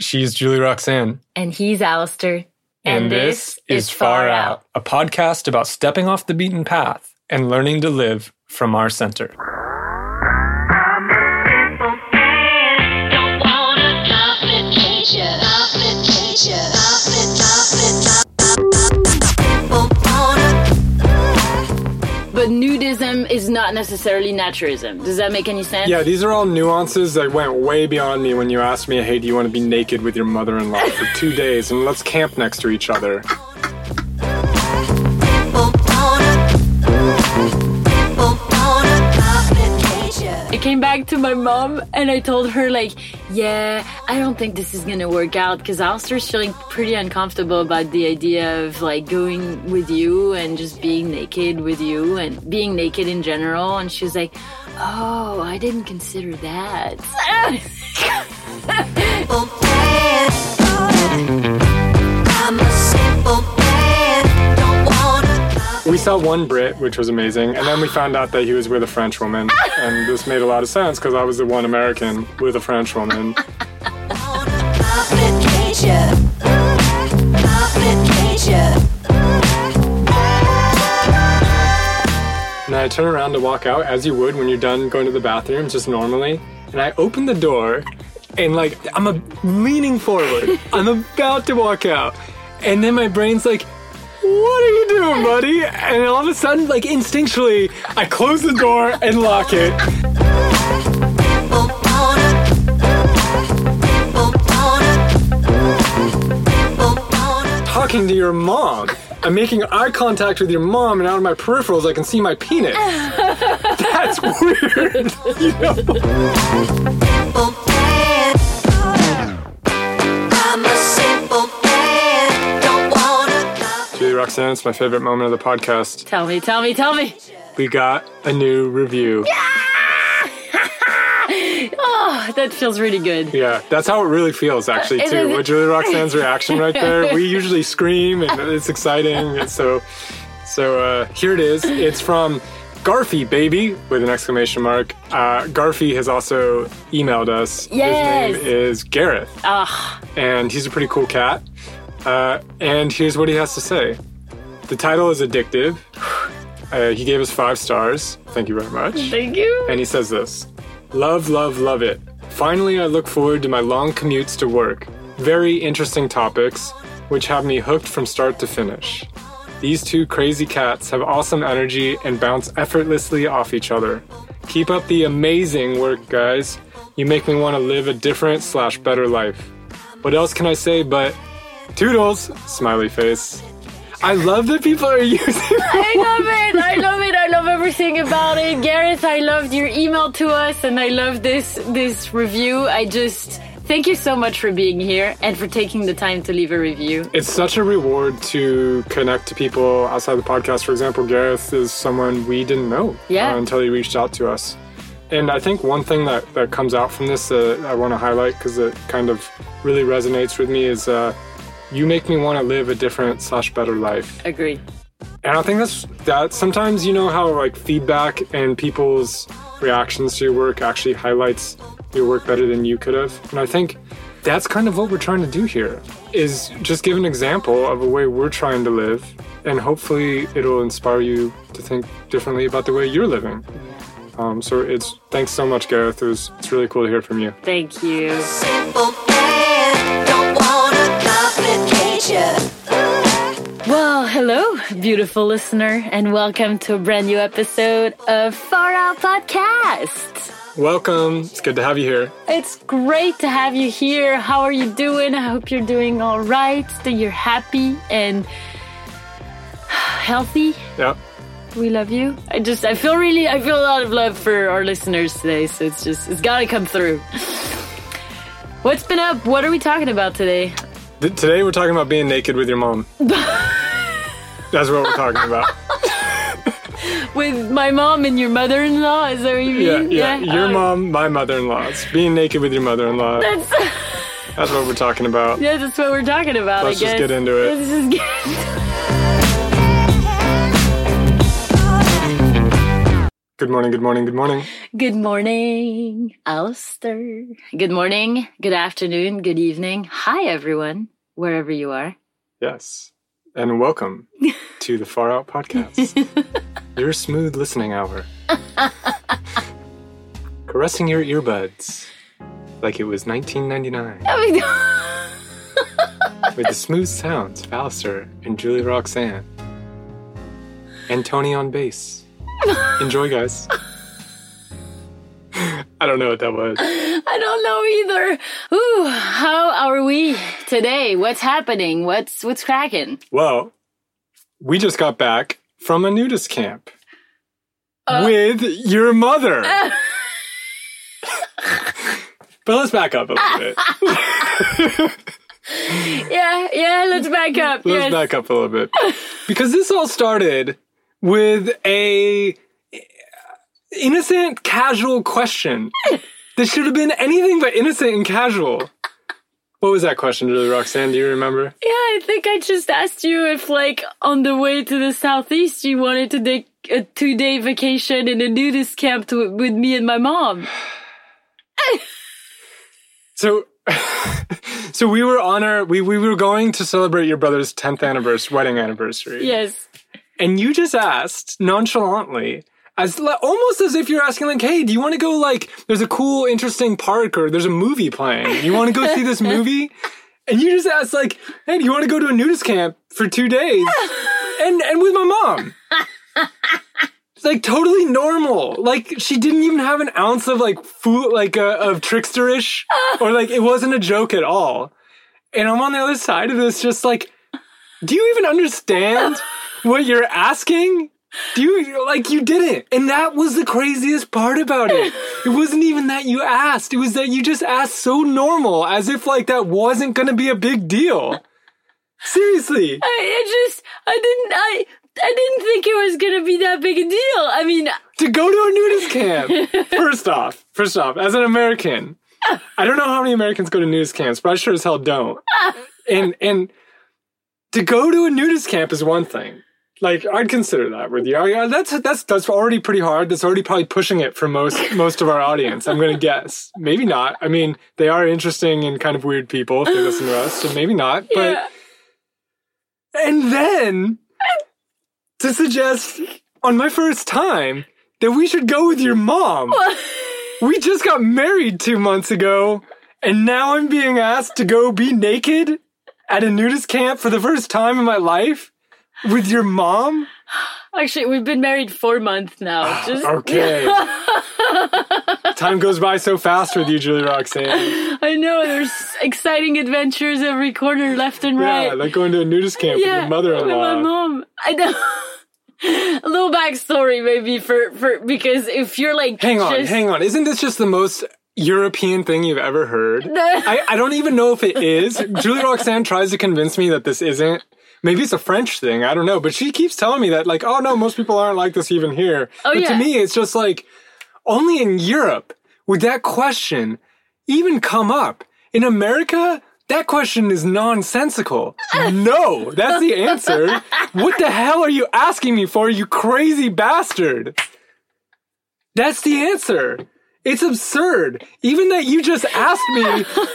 She's Julie Roxane. And he's Alasdair. And, this is Far Out, a podcast about stepping off the beaten path and learning to live from our center. Not necessarily naturism. Does that make any sense? Yeah, these are all nuances that went way beyond me when you asked me, hey, do you want to be naked with your mother in law for two days and let's camp next to each other? Came back to my mom and I told her, like, yeah, I don't think this is gonna work out because Alasdair's feeling pretty uncomfortable about the idea of like going with you and just being naked with you and being naked in general. And she was like, oh, I didn't consider that. We saw one Brit, which was amazing, and then we found out that he was with a French woman, and this made a lot of sense because I was the one American with a French woman. And I turn around to walk out as you would when you're done going to the bathroom, just normally. And I open the door and like I'm a, leaning forward. I'm about to walk out. And then my brain's like, what are you doing, buddy? And all of a sudden, like instinctually, I close the door and lock it. Talking to your mom. I'm making eye contact with your mom, and out of my peripherals, I can see my penis. That's weird. You know? Roxane, it's my favorite moment of the podcast. tell me, tell me, tell me. We got a new review. Oh, that feels really good. Yeah, that's how it really feels, actually, too. is- With Julie Roxane's reaction right there, we usually scream, and it's exciting. And so, so uh, here it is. It's from Garfy, baby, with an exclamation mark. Uh, Garfy has also emailed us. Yes. His name is Gareth, Ah, and he's a pretty cool cat. Uh, and here's what he has to say. The title is addictive. Uh, he gave us five stars. Thank you very much. thank you. And he says this Love, love, love it. Finally, I look forward to my long commutes to work. Very interesting topics, which have me hooked from start to finish. These two crazy cats have awesome energy and bounce effortlessly off each other. Keep up the amazing work, guys. You make me want to live a different slash better life. What else can I say but toodles? Smiley face. I love that people are using. I love it. I love it. I love everything about it. Gareth, I loved your email to us and I love this this review. I just thank you so much for being here and for taking the time to leave a review. It's such a reward to connect to people outside the podcast. For example, Gareth is someone we didn't know Yeah. uh, until he reached out to us. And I think one thing that, that comes out from this that I want to highlight because it kind of really resonates with me is uh, you make me want to live a different slash better life. Agree. And I think that's that. Sometimes you know how like feedback and people's reactions to your work actually highlights your work better than you could have. And I think that's kind of what we're trying to do here is just give an example of a way we're trying to live and hopefully it'll inspire you to think differently about the way you're living. Um, so it's thanks so much, Gareth. It was, it's really cool to hear from you. Thank you. Well, hello, beautiful listener, and welcome to a brand new episode of Far Out Podcast. Welcome. It's good to have you here. It's great to have you here. How are you doing? I hope you're doing all right, that you're happy and healthy. Yeah. We love you. I just, I feel really, I feel a lot of love for our listeners today, so it's just, it's gotta come through. What's been up? What are we talking about today? Th- today we're talking about being naked with your mom. That's what we're talking about. With my mom and your mother in law? Is that what you Yeah, mean? yeah. Your mom, my mother-in-law's being naked with your mother-in-law. That's, That's what we're talking about. yeah, that's what we're talking about, Let's I just get into it. Let's just get Good morning, good morning, good morning. Good morning, Alasdair. Good morning, good afternoon, good evening. Hi, everyone, wherever you are. Yes. And welcome to the Far Out Podcast, your smooth listening hour. Caressing your earbuds like it was 1999 with the smooth sounds of Alasdair and Julie Roxane. And Tony on bass. Enjoy, guys. I don't know what that was. I don't know either. Ooh, how are we today? What's happening? What's what's cracking? Well, we just got back from a nudist camp Uh. with your mother. but let's back up a little bit. Yeah, yeah. Let's back up. Let's yes. back up a little bit. Because this all started with a uh, innocent, casual question. This should have been anything but innocent and casual. What was that question, Julie Roxane? Do you remember? Yeah, I think I just asked you if, like, on the way to the southeast, you wanted to take a two-day vacation in a nudist camp to, with me and my mom. So, so we were on our we we were going to celebrate your brother's tenth anniversary wedding anniversary. Yes. And you just asked nonchalantly. As almost as if you're asking, like, "Hey, do you want to go? Like, there's a cool, interesting park, or there's a movie playing. You want to go see this movie?" And you just asked, like, "Hey, do you want to go to a nudist camp for two days?" And and with my mom, like totally normal. Like she didn't even have an ounce of like fool, like uh, of tricksterish, or like it wasn't a joke at all. And I'm on the other side of this, just like, do you even understand what you're asking? Do you like you did it. And that was the craziest part about it. It wasn't even that you asked. It was that you just asked so normal as if like that wasn't gonna be a big deal. Seriously. I, I just, I didn't, I, I didn't think it was gonna be that big a deal. I mean, uh, To go to a nudist camp. First off, first off, as an American, I don't know how many Americans go to nudist camps, but I sure as hell don't. And and to go to a nudist camp is one thing. Like I'd consider that with you. I- That's that's that's already pretty hard. That's already probably pushing it for most most of our audience. I'm gonna guess. Maybe not. I mean, they are interesting and kind of weird people if they listen to us, so maybe not. But yeah. and then to suggest on my first time that we should go with your mom. We just got married two months ago, and now I'm being asked to go be naked at a nudist camp for the first time in my life with your mom? Actually, we've been married four months now. Ah, just, Okay. Time goes by so fast with you, Julie Roxane. I know there's exciting adventures every corner, left and right. Yeah, like going to a nudist camp with your mother in with my mom. I know. a little backstory, maybe for for because if you're like, Hang on, just, hang on. Isn't this just the most European thing you've ever heard? I, I don't even know if it is. Julie Roxane tries to convince me that this isn't. Maybe it's a French thing. I don't know. But she keeps telling me that, like, oh no, most people aren't like this even here. Oh, but yeah. to me, it's just like, only in Europe would that question even come up. In America, that question is nonsensical. No, that's the answer. What the hell are you asking me for, you crazy bastard? That's the answer. It's absurd. Even that you just asked me,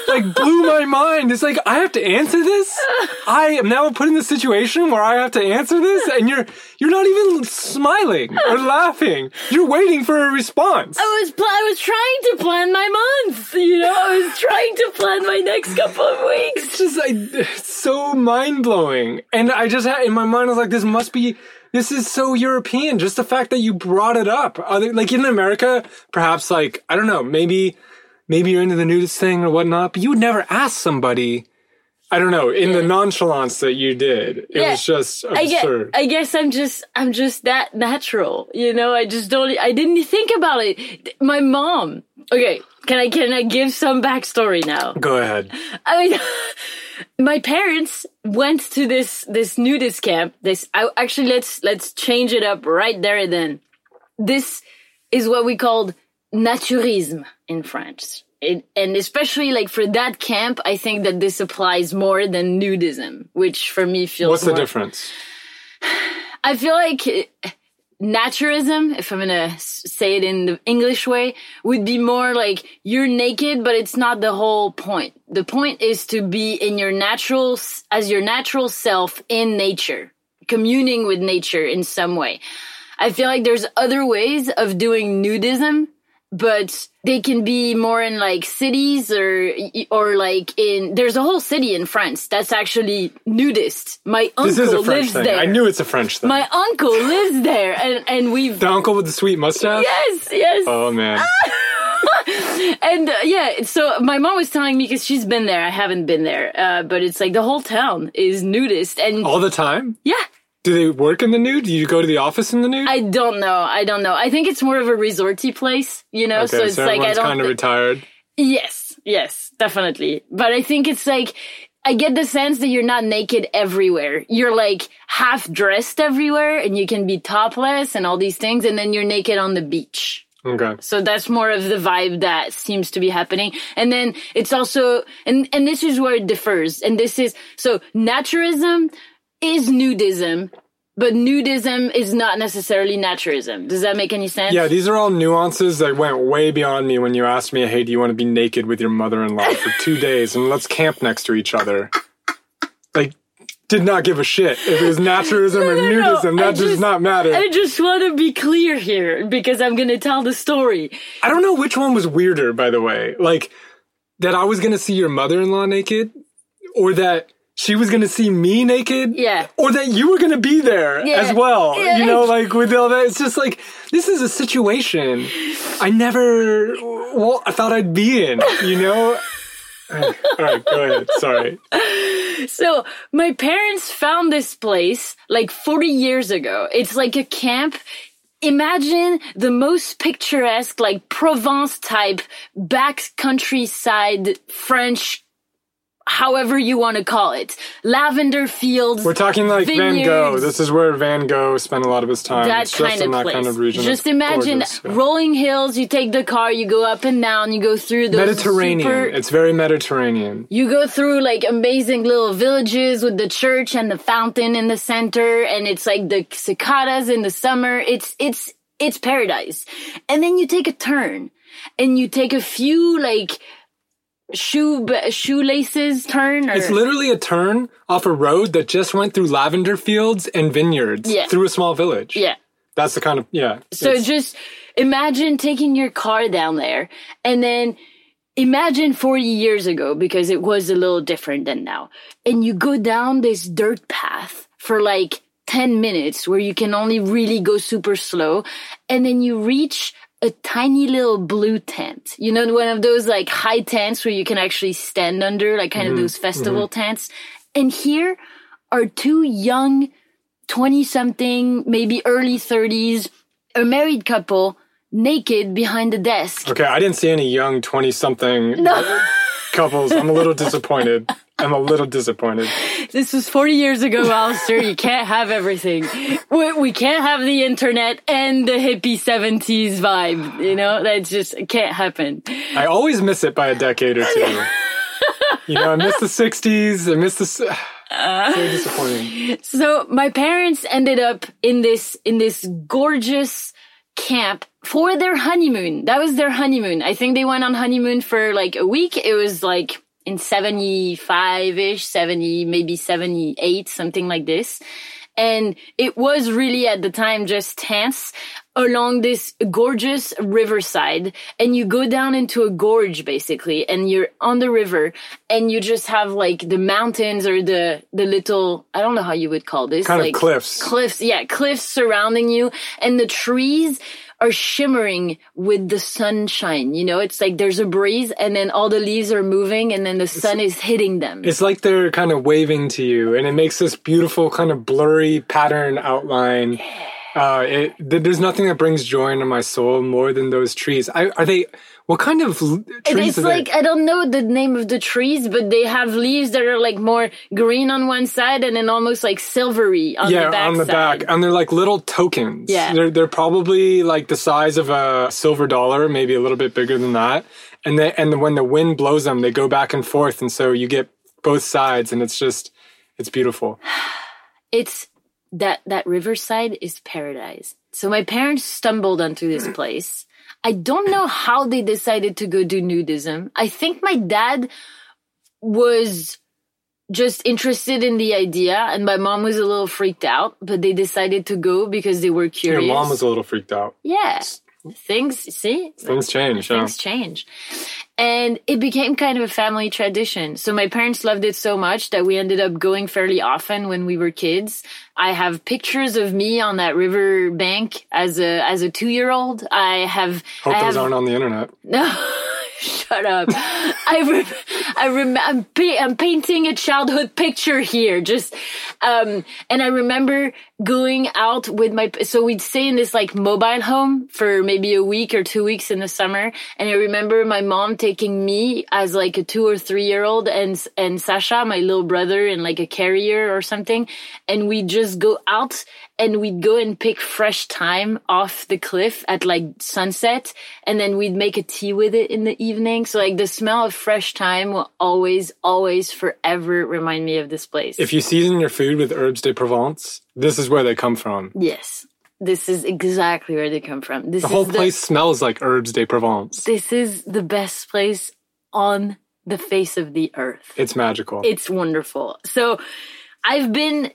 like, blew my mind. It's like, I have to answer this? I am now put in the situation where I have to answer this, and you're, you're not even smiling or laughing. You're waiting for a response. I was pl- I was trying to plan my month. You know, I was trying to plan my next couple of weeks. It's just like, it's so mind blowing. And I just had, in my mind, I was like, this must be, this is so European. Just the fact that you brought it up. Other, like in America, perhaps like, I don't know, maybe, maybe you're into the nudist thing or whatnot, but you would never ask somebody, I don't know, in the nonchalance that you did. It Yeah. was just I guess, absurd. I guess I'm just I'm just that natural, you know. I just don't. I didn't think about it. My mom. Okay, can I can I give some backstory now? Go ahead. I mean, my parents went to this this nudist camp. This I, actually let's let's change it up right there and then. This is what we called naturisme in French. It, and especially like for that camp, I think that this applies more than nudism, which for me feels What's the difference? I feel like naturism, if I'm gonna say it in the English way, would be more like you're naked, but it's not the whole point. The point is to be in your natural, as your natural self in nature, communing with nature in some way. I feel like there's other ways of doing nudism, but they can be more in like cities or or like in there's a whole city in France that's actually nudist. My uncle is a French lives thing. there. I knew it's a French thing. My uncle lives there, and and we've the uncle with the sweet mustache? yes yes. Oh, man. And uh, yeah, so my mom was telling me because she's been there. I haven't been there, uh, but it's like the whole town is nudist, and All the time? yeah. Do they work in the nude? Do you go to the office in the nude? I don't know. I don't know. I think it's more of a resorty place, you know. okay, so it's like I don't. kind of thi- retired. Yes, yes, definitely. But I think it's like I get the sense that you're not naked everywhere. You're like half dressed everywhere and you can be topless and all these things and then you're naked on the beach. Okay. So that's more of the vibe that seems to be happening. And then it's also and and this is where it differs. And this is so naturism is nudism, but nudism is not necessarily naturism. Does that make any sense? Yeah, these are all nuances that went way beyond me when you asked me, hey, do you want to be naked with your mother in law for two days and let's camp next to each other? Like, did not give a shit if it was naturism or No, no, no. nudism. I That does not matter. I just want to be clear here because I'm going to tell the story. I don't know which one was weirder, by the way. Like, that I was going to see your mother in law naked or that she was going to see me naked. Yeah. Or that you were going to be there Yeah. as well. Yeah. You know, like with all that. It's just like, this is a situation I never, well, I thought I'd be in, you know? all right, go ahead. Sorry. So my parents found this place like 40 years ago. It's like a camp. Imagine the most picturesque, like Provence type, back countryside French, however you want to call it. Lavender fields. We're talking like Van Gogh. This is where Van Gogh spent a lot of his time. that It's just kind in of that place. kind of region. Just imagine gorgeous, yeah. rolling hills. You take the car, you go up and down, you go through the Mediterranean. super- It's very Mediterranean. You go through like amazing little villages with the church and the fountain in the center and it's like the cicadas in the summer. It's, it's, it's paradise. And then you take a turn and you take a few like shoe, shoelaces turn or It's literally a turn off a road that just went through lavender fields and vineyards Yeah. through a small village. yeah. That's the kind of, yeah. So just imagine taking your car down there and then imagine 40 years ago because it was a little different than now. And you go down this dirt path for like 10 minutes where you can only really go super slow. And then you reach a tiny little blue tent. You know, one of those like high tents where you can actually stand under, like kind of mm-hmm. those festival mm-hmm. tents. And here are two young 20 something, maybe early 30s, a married couple naked behind the desk. okay, I didn't see any young 20 something No, couples. I'm a little disappointed. I'm a little disappointed. this was 40 years ago, Alasdair. You can't have everything. We, we can't have the internet and the hippie 70s vibe. You know, that just can't happen. I always miss it by a decade or two. you know, I miss the 60s. I miss the. disappointing. So my parents ended up in this, in this gorgeous camp for their honeymoon. That was their honeymoon. I think they went on honeymoon for like a week. It was like in 75-ish, 70, maybe 78, something like this. And it was really at the time just tents along this gorgeous riverside. And you go down into a gorge basically and you're on the river and you just have like the mountains or the, the little, I don't know how you would call this. Kind of cliffs. Cliffs. Yeah. Cliffs surrounding you and the trees are shimmering with the sunshine. You know, it's like there's a breeze and then all the leaves are moving and then the sun is hitting them. It's like they're kind of waving to you, and it makes this beautiful kind of blurry pattern outline. Uh, it, there's nothing that brings joy into my soul more than those trees. I, are they? What kind of l- And trees it's like? I don't know the name of the trees, but they have leaves that are like more green on one side and then almost like silvery on yeah, the back on the side. back, and they're like little tokens. Yeah. they're they're probably like the size of a silver dollar, maybe a little bit bigger than that. And they and when the wind blows them, they go back and forth, and so you get both sides, and it's just it's beautiful. It's that that riverside is paradise. So my parents stumbled onto this place. I don't know how they decided to go do nudism. I think my dad was just interested in the idea and my mom was a little freaked out, but they decided to go because they were curious. Your mom was a little freaked out. Yeah. Things, see? Things change. Yeah. Things change. And it became kind of a family tradition. So my parents loved it so much that we ended up going fairly often when we were kids. I have pictures of me on that river bank as a, as a two year old. I have, Hope I those have, aren't on the internet. no, shut up. I rem- I rem- I'm, pa- I'm painting a childhood picture here. Just, um, and I remember going out with my, so we'd stay in this like mobile home for maybe a week or two weeks in the summer. And I remember my mom taking me as like a two or three year old and, and Sasha, my little brother in like a carrier or something. And we'd just go out and we'd go and pick fresh thyme off the cliff at like sunset and then we'd make a tea with it in the evening. So like the smell of fresh thyme will always, always forever remind me of this place. If you season your food with herbes de Provence, this is where they come from. yes. This is exactly where they come from. This The whole place smells like herbes de Provence. this is the best place on the face of the earth. It's magical. It's wonderful. So I've been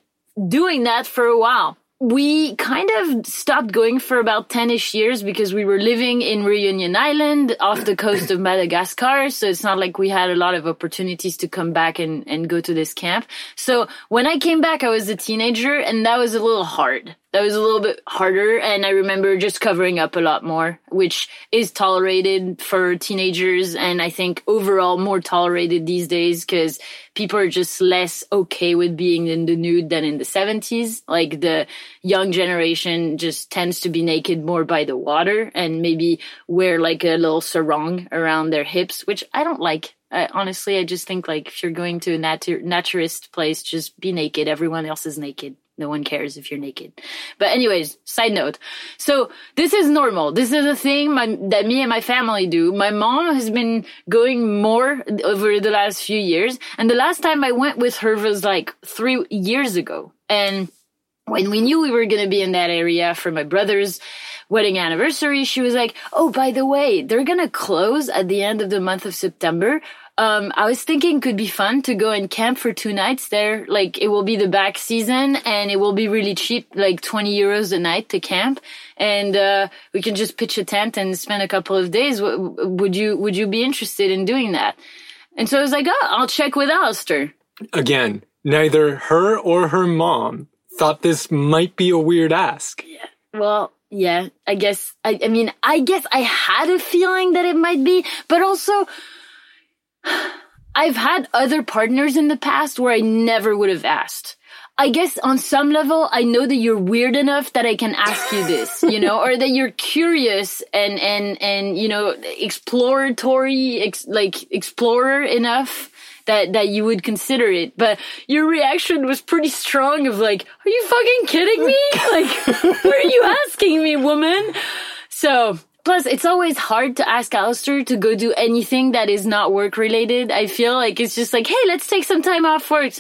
doing that for a while. We kind of stopped going for about 10ish years because we were living in Reunion Island off the coast of Madagascar. So it's not like we had a lot of opportunities to come back and, and go to this camp. So when I came back, I was a teenager and that was a little hard. That was a little bit harder. And I remember just covering up a lot more, which is tolerated for teenagers. And I think overall more tolerated these days because people are just less okay with being in the nude than in the 70s. Like the young generation just tends to be naked more by the water and maybe wear like a little sarong around their hips, which I don't like. I, honestly, I just think like if you're going to a natur- naturist place, just be naked. Everyone else is naked. No one cares if you're naked. But anyways, side note. So this is normal. This is a thing my, that me and my family do. My mom has been going more over the last few years. And the last time I went with her was like three years ago. And when we knew we were going to be in that area for my brother's wedding anniversary, she was like, Oh, by the way, they're going to close at the end of the month of September. Um, I was thinking could be fun to go and camp for two nights there. Like it will be the back season and it will be really cheap, like 20 euros a night to camp. And, uh, we can just pitch a tent and spend a couple of days. Would you, would you be interested in doing that? And so I was like, Oh, I'll check with Alasdair. Again, neither her or her mom thought this might be a weird ask. Well, yeah, I guess, I, I mean, I guess I had a feeling that it might be, but also, I've had other partners in the past where I never would have asked. I guess on some level, I know that you're weird enough that I can ask you this, you know, or that you're curious and, and, and, you know, exploratory, ex, like explorer enough that, that you would consider it. But your reaction was pretty strong of like, are you fucking kidding me? Like, what are you asking me, woman? So, plus it's always hard to ask Alasdair to go do anything that is not work related. I feel like it's just like, hey, let's take some time off work.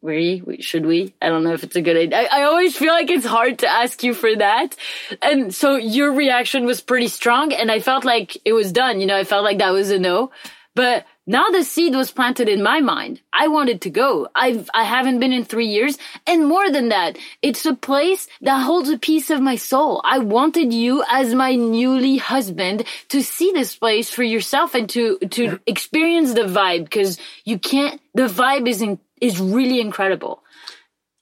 We should we? I don't know if it's a good idea. I, I always feel like it's hard to ask you for that. And so your reaction was pretty strong and I felt like it was done. You know, I felt like that was a no. But now the seed was planted in my mind. I wanted to go. I've, I haven't been in three years. And more than that, it's a place that holds a piece of my soul. I wanted you as my newly husband to see this place for yourself and to, to experience the vibe because you can't, the vibe is in, is really incredible.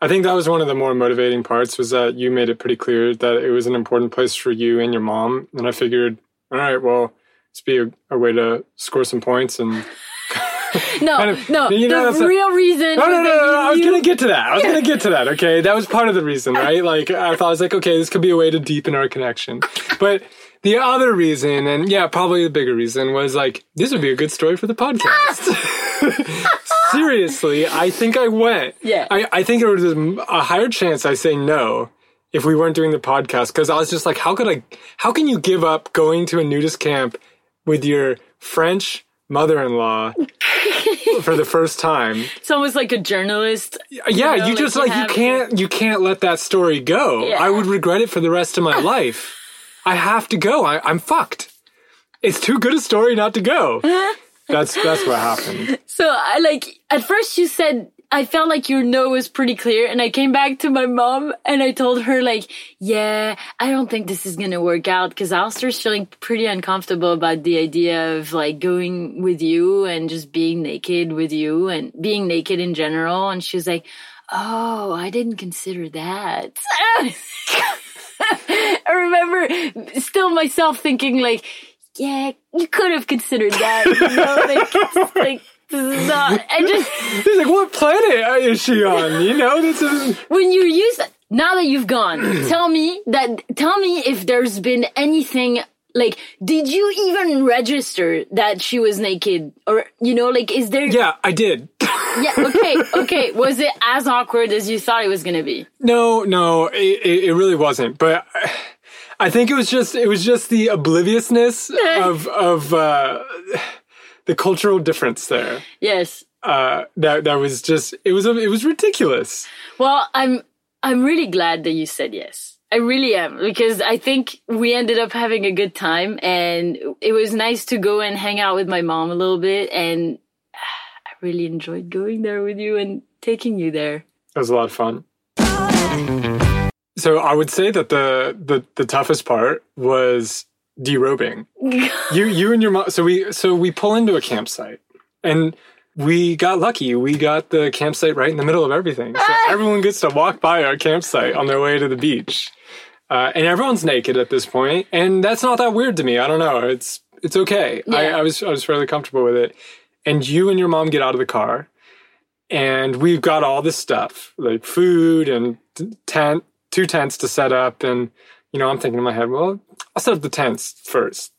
I think that was one of the more motivating parts was that you made it pretty clear that it was an important place for you and your mom. And I figured, all right, well, it's be a, a way to score some points and No, Kind of- no, you know, the that's a- real reason. No, no, no, no, I was gonna get to that. I was gonna get to that. Okay, that was part of the reason, right? Like, I thought I was like, okay, this could be a way to deepen our connection. But the other reason, and yeah, probably the bigger reason, was like, this would be a good story for the podcast. Seriously, I think I went. Yeah. I, I think there was a higher chance I say no if we weren't doing the podcast because I was just like, how could I? How can you give up going to a nudist camp with your French mother-in-law for the first time. It's almost like a journalist. Yeah, know, you just you like you can't you can't let that story go. Yeah. I would regret it for the rest of my life. I have to go. I, I'm fucked. It's too good a story not to go. That's that's what happened. So I like at first you said I felt like your no was pretty clear and I came back to my mom and I told her like, yeah, I don't think this is going to work out because Alasdair's feeling pretty uncomfortable about the idea of like going with you and just being naked with you and being naked in general. And she was like, oh, I didn't consider that. I remember still myself thinking like, yeah, you could have considered that. You know, like, like this is not. I just He's like, what planet is she on? You know, this is when you use now that you've gone, tell me that. Tell me if there's been anything like. Did you even register that she was naked, or you know, like, is there? yeah, I did. yeah okay, okay. Was it as awkward as you thought it was gonna be? No, no, it, it really wasn't. But I think it was just it was just the obliviousness of of uh, the cultural difference there. Yes. Uh, that that was just it was it was ridiculous. Well, I'm I'm really glad that you said yes. I really am because I think we ended up having a good time and it was nice to go and hang out with my mom a little bit and I really enjoyed going there with you and taking you there. It was a lot of fun. So I would say that the the, the toughest part was derobing. you you and your mom. So we so we pull into a campsite and we got lucky. We got the campsite right in the middle of everything. So everyone gets to walk by our campsite on their way to the beach, uh, and everyone's naked at this point, and that's not that weird to me. I don't know. It's it's okay. I, Yeah. I was I was fairly comfortable with it. And you and your mom get out of the car, and we've got all this stuff like food and tent, two tents to set up, and you know I'm thinking in my head, well, I'll set up the tents first.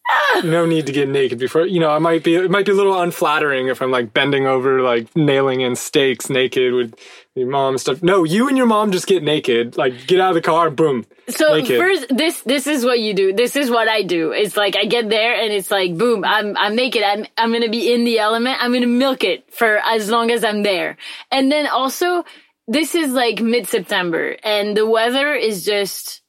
no need to get naked before. You know, I might be it might be a little unflattering if I'm like bending over, like nailing in stakes naked with your mom and stuff. No, you and your mom just get naked, like get out of the car, boom. So Naked. first, this this is what you do. This is what I do. It's like I get there and it's like boom. I'm I'm naked. I'm I'm gonna be in the element. I'm gonna milk it for as long as I'm there. And then also, this is like mid September and the weather is just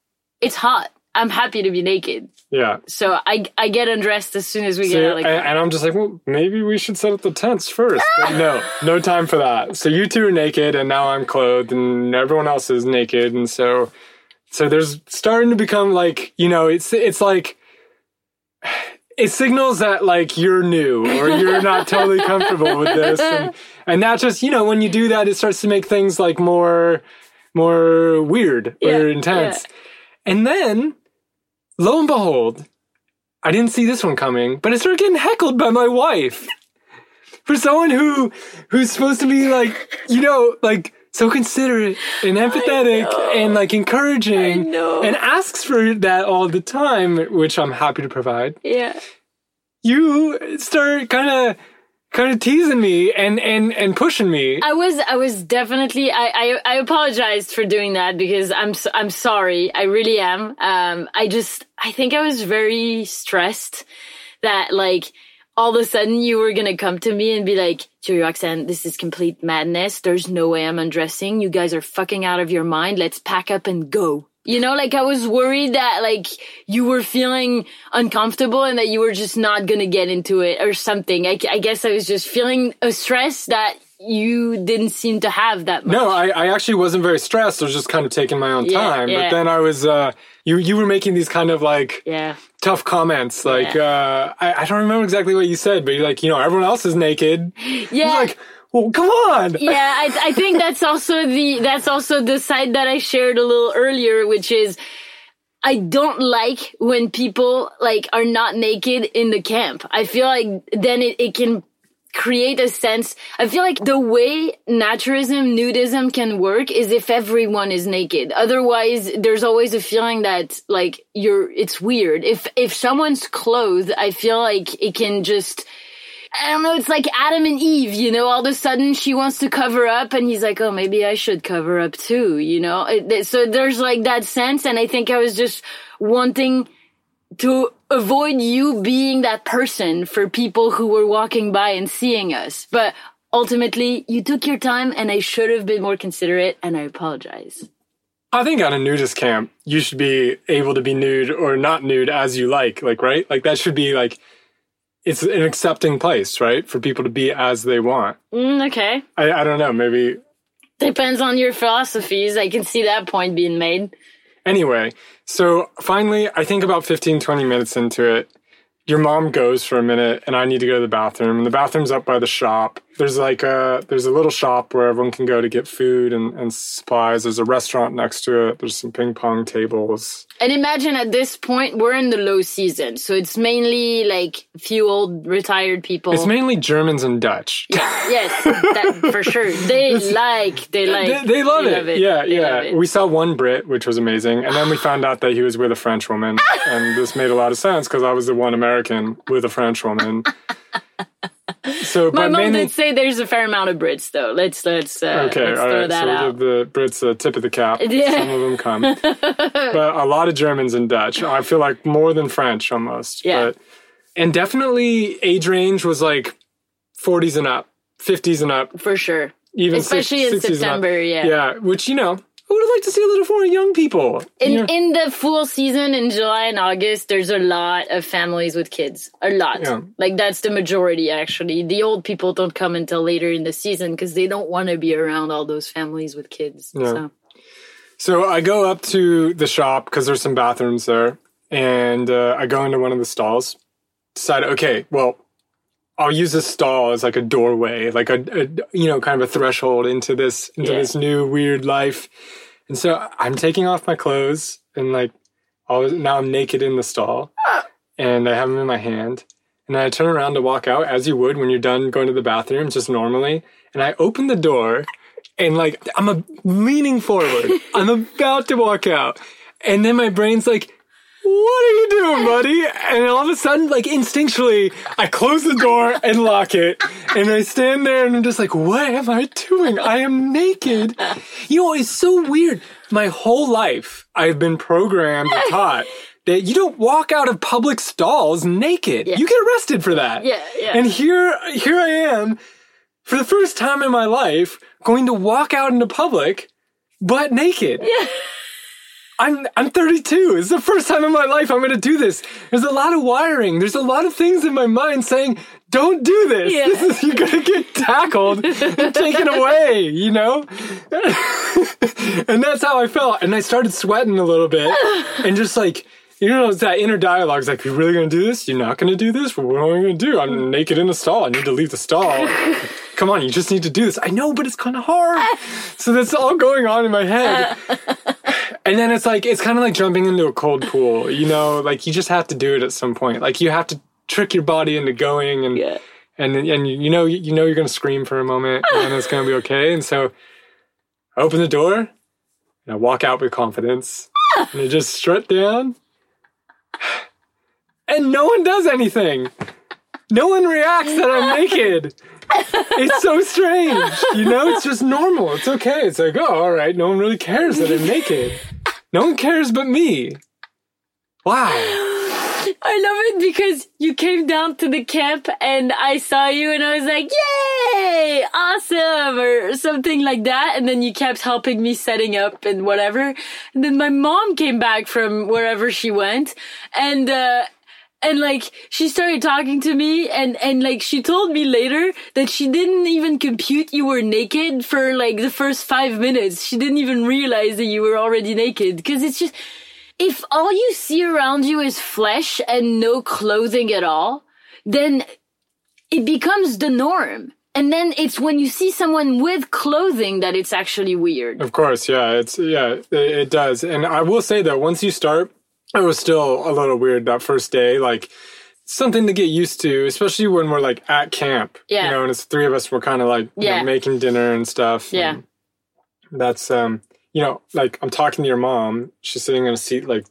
it's hot. I'm happy to be naked. Yeah. So I I get undressed as soon as we So, get out the and, and I'm just like, well, maybe we should set up the tents first. But no, no time for that. So you two are naked, and now I'm clothed, and everyone else is naked, and so, so there's starting to become like, you know, it's it's like. It signals that like you're new or you're not totally comfortable with this, and, and that just you know when you do that, it starts to make things like more, more weird Yeah, or intense. And then, lo and behold, I didn't see this one coming, but I started getting heckled by my wife. For someone who who's supposed to be like, you know, like so considerate and empathetic and like encouraging and asks for that all the time, which I'm happy to provide. yeah. You start kind of kind of teasing me and and and pushing me. I was I was definitely I, I I apologized for doing that because I'm s- I'm sorry. I really am. Um I just I think I was very stressed that like all of a sudden you were gonna come to me and be like Roxane this is complete madness. There's no way I'm undressing. You guys are fucking out of your mind. Let's pack up and go you know like I was worried that like you were feeling uncomfortable and that you were just not gonna get into it or something I, I guess I was just feeling a stress that you didn't seem to have that much. No, I, I actually wasn't very stressed. I was just kind of taking my own Yeah, time. yeah. But then I was, uh, you you were making these kind of like Yeah. tough comments. Like, uh, I, I don't remember exactly what you said, but you're like, you know, everyone else is naked. Yeah. Like, well, come on. yeah, I, I think that's also the that's also the side that I shared a little earlier, which is I don't like when people like are not naked in the camp. I feel like then it, it can create a sense. I feel like the way naturism, nudism can work is if everyone is naked. Otherwise, there's always a feeling that like you're, it's weird. If, if someone's clothed, I feel like it can just, I don't know, it's like Adam and Eve, you know, all of a sudden she wants to cover up and he's like, oh, maybe I should cover up too, you know? Uh, so there's like that sense and I think I was just wanting to avoid you being that person for people who were walking by and seeing us. But ultimately, you took your time and I should have been more considerate and I apologize. I think at a nudist camp, you should be able to be nude or not nude as you like, like, right? Like that should be like, it's an accepting place, right? For people to be as they want. Mm, okay. I, I don't know, maybe. Depends on your philosophies. I can see that point being made. Anyway, so finally, I think about 15, 20 minutes into it, your mom goes for a minute and I need to go to the bathroom. And the bathroom's up by the shop. There's like a there's a little shop where everyone can go to get food and, and supplies. There's a restaurant next to it. There's some ping pong tables. And imagine at this point we're in the low season, so it's mainly like few old retired people. It's mainly Germans and Dutch. Yeah, yes, that, for sure. They like they like They, they love, they it. love it. Yeah, They yeah. it. We saw one Brit, which was amazing, and then we found out that he was with a French woman, and this made a lot of sense because I was the one American with a French woman. So, My mom mainly, did say there's a fair amount of Brits though. Let's let's uh, Okay, let's all throw right. that So out. give the Brits a tip of the cap. Yeah. Some of them come, but a lot of Germans and Dutch. I feel like more than French almost. Yeah. But, and definitely age range was like 40s and up, 50s and up, For sure. even Especially in 60s and. September, yeah. Yeah, which you know, I would have liked to see a little more young people. In know? in the full season in July and August, there's a lot of families with kids. A lot. Yeah. Like that's the majority actually. The old people don't come until later in the season because they don't want to be around all those families with kids. Yeah. So So I go up to the shop because there's some bathrooms there, and uh, I go into one of the stalls. Decide, okay, well, I'll use this stall as like a doorway, like a, a you know, kind of a threshold into this into Yeah. this new weird life. And so I'm taking off my clothes and like, was, now I'm naked in the stall, and I have them in my hand. And I turn around to walk out as you would when you're done going to the bathroom, just normally. And I open the door and like I'm a, leaning forward. I'm about to walk out. And then my brain's like, what are you doing, buddy? And all of a sudden, like instinctually, I close the door and lock it. And I stand there and I'm just like, what am I doing? I am naked. You know, it's so weird. My whole life, I've been programmed and taught that you don't walk out of public stalls naked. You get arrested for that. Yeah, yeah. And here, here I am for the first time in my life going to walk out into public but naked. Yeah. I'm I'm 32. It's the first time in my life I'm going to do this. There's a lot of wiring. There's a lot of things in my mind saying, "Don't do this. Yeah. This is you're going to get tackled and taken away." You know. and that's how I felt. And I started sweating a little bit, and just like. You know, it's that inner dialogue. It's like, you're really going to do this? You're not going to do this? What am I going to do? I'm naked in the stall. I need to leave the stall. Come on, you just need to do this. I know, but it's kind of hard. So that's all going on in my head. And then it's like it's kind of like jumping into a cold pool, you know. Like you just have to do it at some point. Like you have to trick your body into going, and Yeah. and and you know you know you're gonna scream for a moment, and it's gonna be okay. And so I open the door, and I walk out with confidence, and I just strut down, and no one does anything. No one reacts that I'm naked. It's so strange, you know. It's just normal. It's okay. It's like, oh, all right. No one really cares that I'm naked. No one cares but me. Wow. I love it because you came down to the camp and I saw you and I was like, yay, awesome, or something like that. And then you kept helping me setting up and whatever. And then my mom came back from wherever she went and, uh, and like she started talking to me and and like she told me later that she didn't even compute you were naked for like the first 5 minutes. She didn't even realize that you were already naked because it's just if all you see around you is flesh and no clothing at all, then it becomes the norm. And then it's when you see someone with clothing that it's actually weird. Of course, yeah. It's yeah, it, it does. And I will say though, once you start, it was still a little weird that first day. Like something to get used to, especially when we're like at camp. Yeah. You know, and it's three of us. We're kind of like Yeah. know, making dinner and stuff. Yeah. and that's um, you know, like I'm talking to your mom. She's sitting in a seat like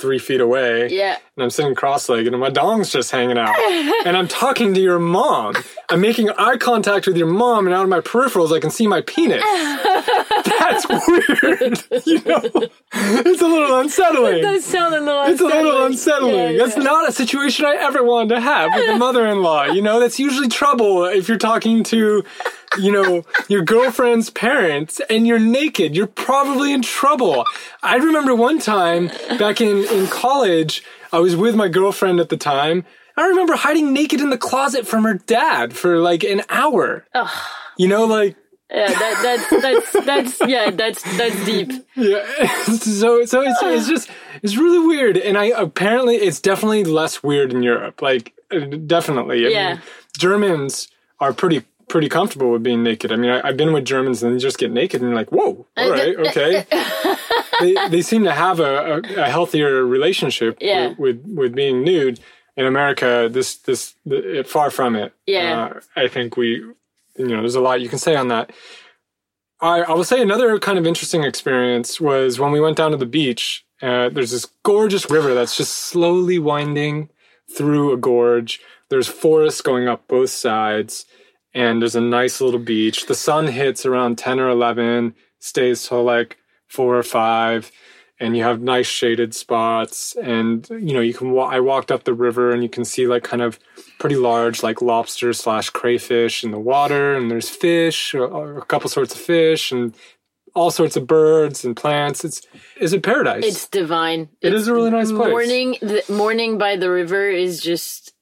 three feet away. Yeah. and I'm sitting cross-legged and my dong's just hanging out. and I'm talking to your mom. I'm making eye contact with your mom and out of my peripherals I can see my penis. That's weird. you know, it's a little unsettling. It does sound a little It's a little unsettling. unsettling. Yeah, That's not a situation I ever wanted to have with a mother-in-law. You know, that's usually trouble if you're talking to, you know, your girlfriend's parents and you're naked. You're probably in trouble. I remember one time back in, in college, I was with my girlfriend at the time. I remember hiding naked in the closet from her dad for like an hour. You know, like Yeah, that, that's that's that's yeah, that's that's deep. Yeah. so so it's it's just it's really weird, and I apparently it's definitely less weird in Europe. Like uh, definitely, I Yeah. mean, Germans are pretty pretty comfortable with being naked. I mean, I, I've been with Germans and they just get naked, and you're like, whoa, all right, okay. they they seem to have a, a, a healthier relationship Yeah. with, with with being nude. In America, this this the, it, far from it. Yeah. Uh, I think we, you know, there's a lot you can say on that. I, I will say another kind of interesting experience was when we went down to the beach. Uh, there's this gorgeous river that's just slowly winding through a gorge. There's forests going up both sides, and there's a nice little beach. The sun hits around 10 or 11, stays till like four or five, and you have nice shaded spots. And, you know, you can, wa- I walked up the river and you can see like kind of pretty large like lobster slash crayfish in the water and there's fish or, or a couple sorts of fish and all sorts of birds and plants it's is it paradise It's divine. It is a really nice place. Morning, the morning by the river is just.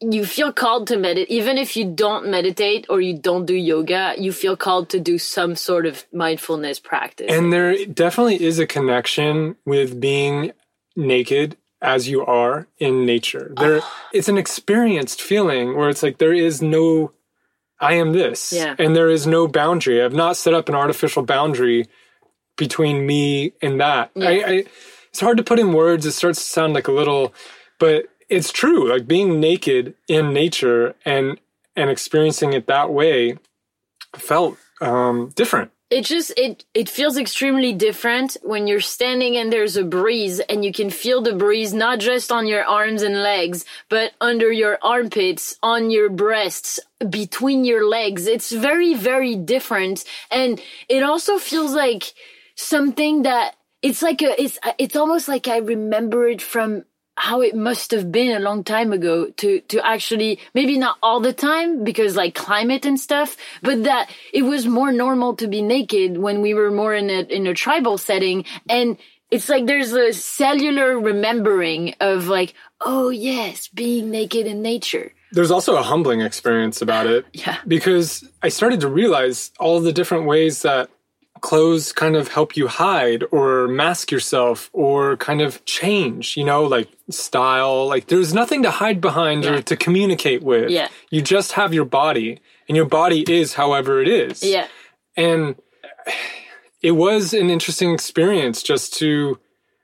You feel called to meditate, even if you don't meditate or you don't do yoga. You feel called to do some sort of mindfulness practice. and there definitely is a connection with being naked as you are in nature there ah. it's an experienced feeling where it's like there is no i am this Yeah. and there is no boundary i've not set up an artificial boundary between me and that I, I it's hard to put in words it starts to sound like a little but it's true like being naked in nature and and experiencing it that way felt um different. It just it it feels extremely different when you're standing and there's a breeze and you can feel the breeze not just on your arms and legs but under your armpits on your breasts between your legs. It's very very different. And it also feels like something that it's like a it's it's almost like I remember it from how it must have been a long time ago to to actually maybe not all the time because like climate and stuff but that it was more normal to be naked when we were more in a in a tribal setting and it's like there's a cellular remembering of like oh yes being naked in nature There's also a humbling experience about it. Yeah. Because I started to realize all the different ways that clothes kind of help you hide or mask yourself or kind of change, you know, like style. Like there's nothing to hide behind Yeah. or to communicate with. Yeah. You just have your body and your body is however it is. yeah And it was an interesting experience just to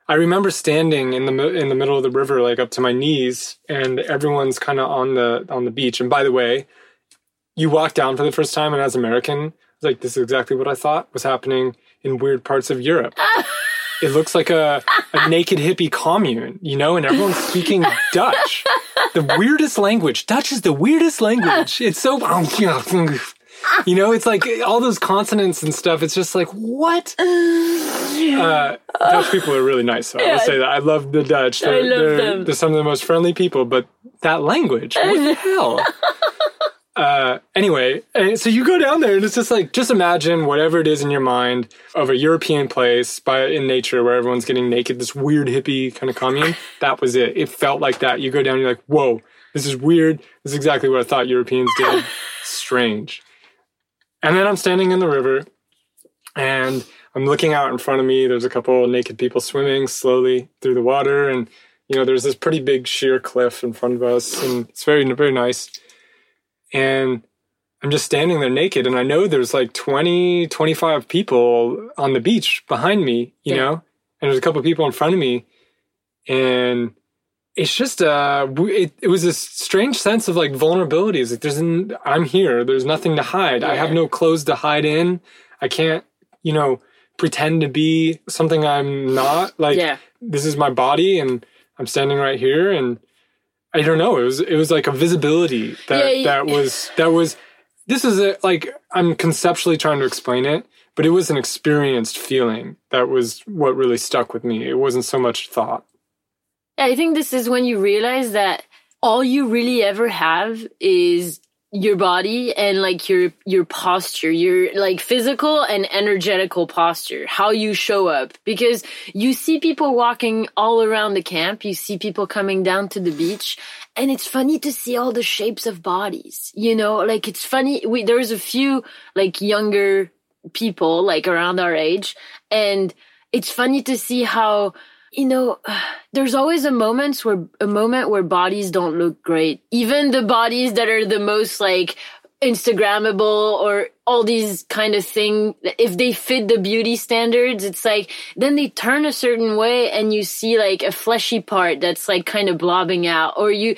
I remember standing in the in the middle of the river like up to my knees and everyone's kind of on the on the beach and by the way you walk down for the first time and as American like this is exactly what I thought was happening in weird parts of Europe. it looks like a, a naked hippie commune, you know, and everyone's speaking Dutch. The weirdest language. Dutch is the weirdest language. It's so you know, it's like all those consonants and stuff. It's just like what? Uh, Dutch people are really nice. So I will say that I love the Dutch. They're, love they're, them. they're some of the most friendly people. But that language, what the hell? Uh, anyway, so you go down there and it's just like, just imagine whatever it is in your mind of a European place by in nature where everyone's getting naked, this weird hippie kind of commune. That was it. It felt like that. You go down, you're like, whoa, this is weird. This is exactly what I thought Europeans did. Strange. And then I'm standing in the river and I'm looking out in front of me. There's a couple naked people swimming slowly through the water. And, you know, there's this pretty big sheer cliff in front of us. And it's very, very nice. And I'm just standing there naked. And I know there's like 20, 25 people on the beach behind me, you Yeah. know, and there's a couple people in front of me. And it's just uh it, it was this strange sense of like vulnerability it's like there's an, I'm here there's nothing to hide i have no clothes to hide in i can't you know pretend to be something i'm not like Yeah. this is my body and i'm standing right here and i don't know it was it was like a visibility that Yeah, that was that was this is a, like I'm conceptually trying to explain it, but it was an experienced feeling that was what really stuck with me. It wasn't so much thought. I think this is when you realize that all you really ever have is your body and like your your posture your like physical and energetical posture how you show up. Because you see people walking all around the camp you see people coming down to the beach and it's funny to see all the shapes of bodies you know? Like it's funny we there's a few like younger people like around our age and it's funny to see how you know, there's always a moment where a moment where bodies don't look great. Even the bodies that are the most like Instagrammable or all these kind of thing, if they fit the beauty standards, it's like, then they turn a certain way and you see like a fleshy part that's like kind of blobbing out or you,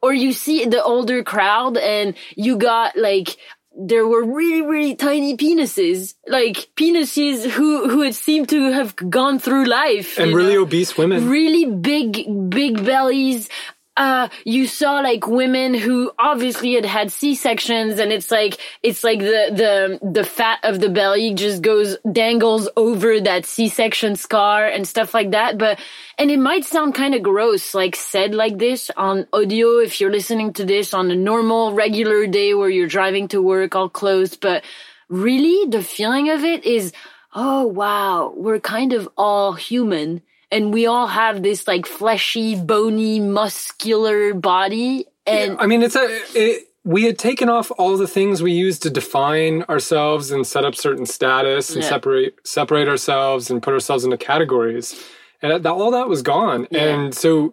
or you see the older crowd and you got like there were really, really tiny penises, like penises who, who had seemed to have gone through life. And really know? obese women. Really big, big bellies, uh, you saw like women who obviously had had C-sections and it's like, it's like the, the, the fat of the belly just goes, dangles over that C-section scar and stuff like that. But, and it might sound kind of gross, like said like this on audio if you're listening to this on a normal, regular day where you're driving to work all closed. But really the feeling of it is, oh wow, we're kind of all human and we all have this like fleshy, bony, muscular body. And yeah, I mean, it's a, it, we had taken off all the things we used to define ourselves and set up certain status and yeah. separate, separate ourselves and put ourselves into categories. And that, all that was gone. Yeah. And so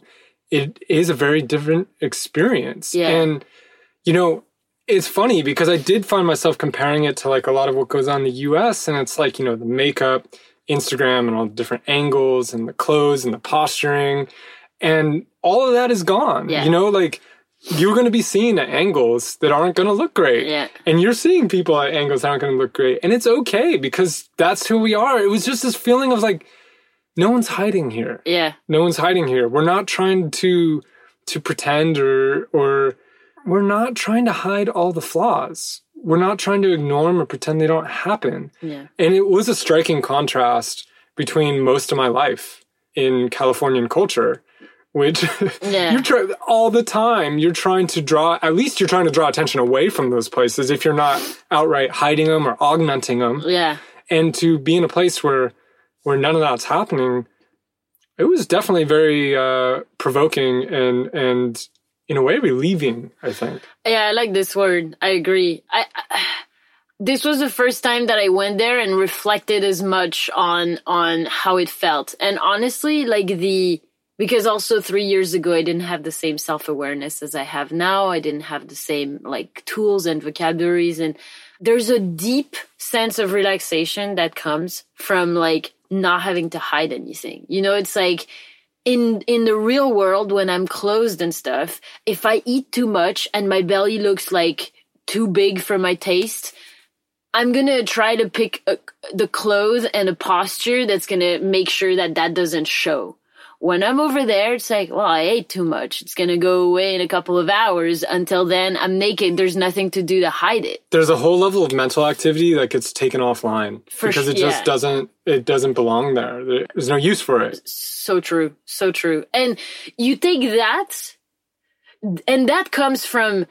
it is a very different experience. Yeah. And, you know, it's funny because I did find myself comparing it to like a lot of what goes on in the US and it's like, you know, the makeup, Instagram and all the different angles and the clothes and the posturing. And all of that is gone. Yeah. You know, like you're going to be seen at angles that aren't going to look great. Yeah. And you're seeing people at angles that aren't going to look great. And it's okay because that's who we are. It was just this feeling of like, no one's hiding here. Yeah. No one's hiding here. We're not trying to, to pretend or, or we're not trying to hide all the flaws we're not trying to ignore them or pretend they don't happen. Yeah. And it was a striking contrast between most of my life in Californian culture, which yeah. you're trying all the time. You're trying to draw, at least you're trying to draw attention away from those places if you're not outright hiding them or augmenting them. Yeah. And to be in a place where, where none of that's happening, it was definitely very uh, provoking and, and in a way relieving i think. Yeah i like this word. I agree. I, I, this was the first time that i went there and reflected as much on on how it felt. And honestly like the because also three years ago i didn't have the same self-awareness as i have now. I didn't have the same like tools and vocabularies. And there's a deep sense of relaxation that comes from like not having to hide anything. You know it's like in in the real world when I'm closed and stuff, if I eat too much and my belly looks like too big for my taste, I'm gonna try to pick a, the clothes and a posture that's gonna make sure that that doesn't show. When I'm over there, it's like, well, I ate too much. It's gonna go away in a couple of hours. Until then, I'm naked. There's nothing to do to hide it. There's a whole level of mental activity that gets taken offline for because it just yeah. doesn't. It doesn't belong there. There's no use for it. So true. So true. And you take that, and that comes from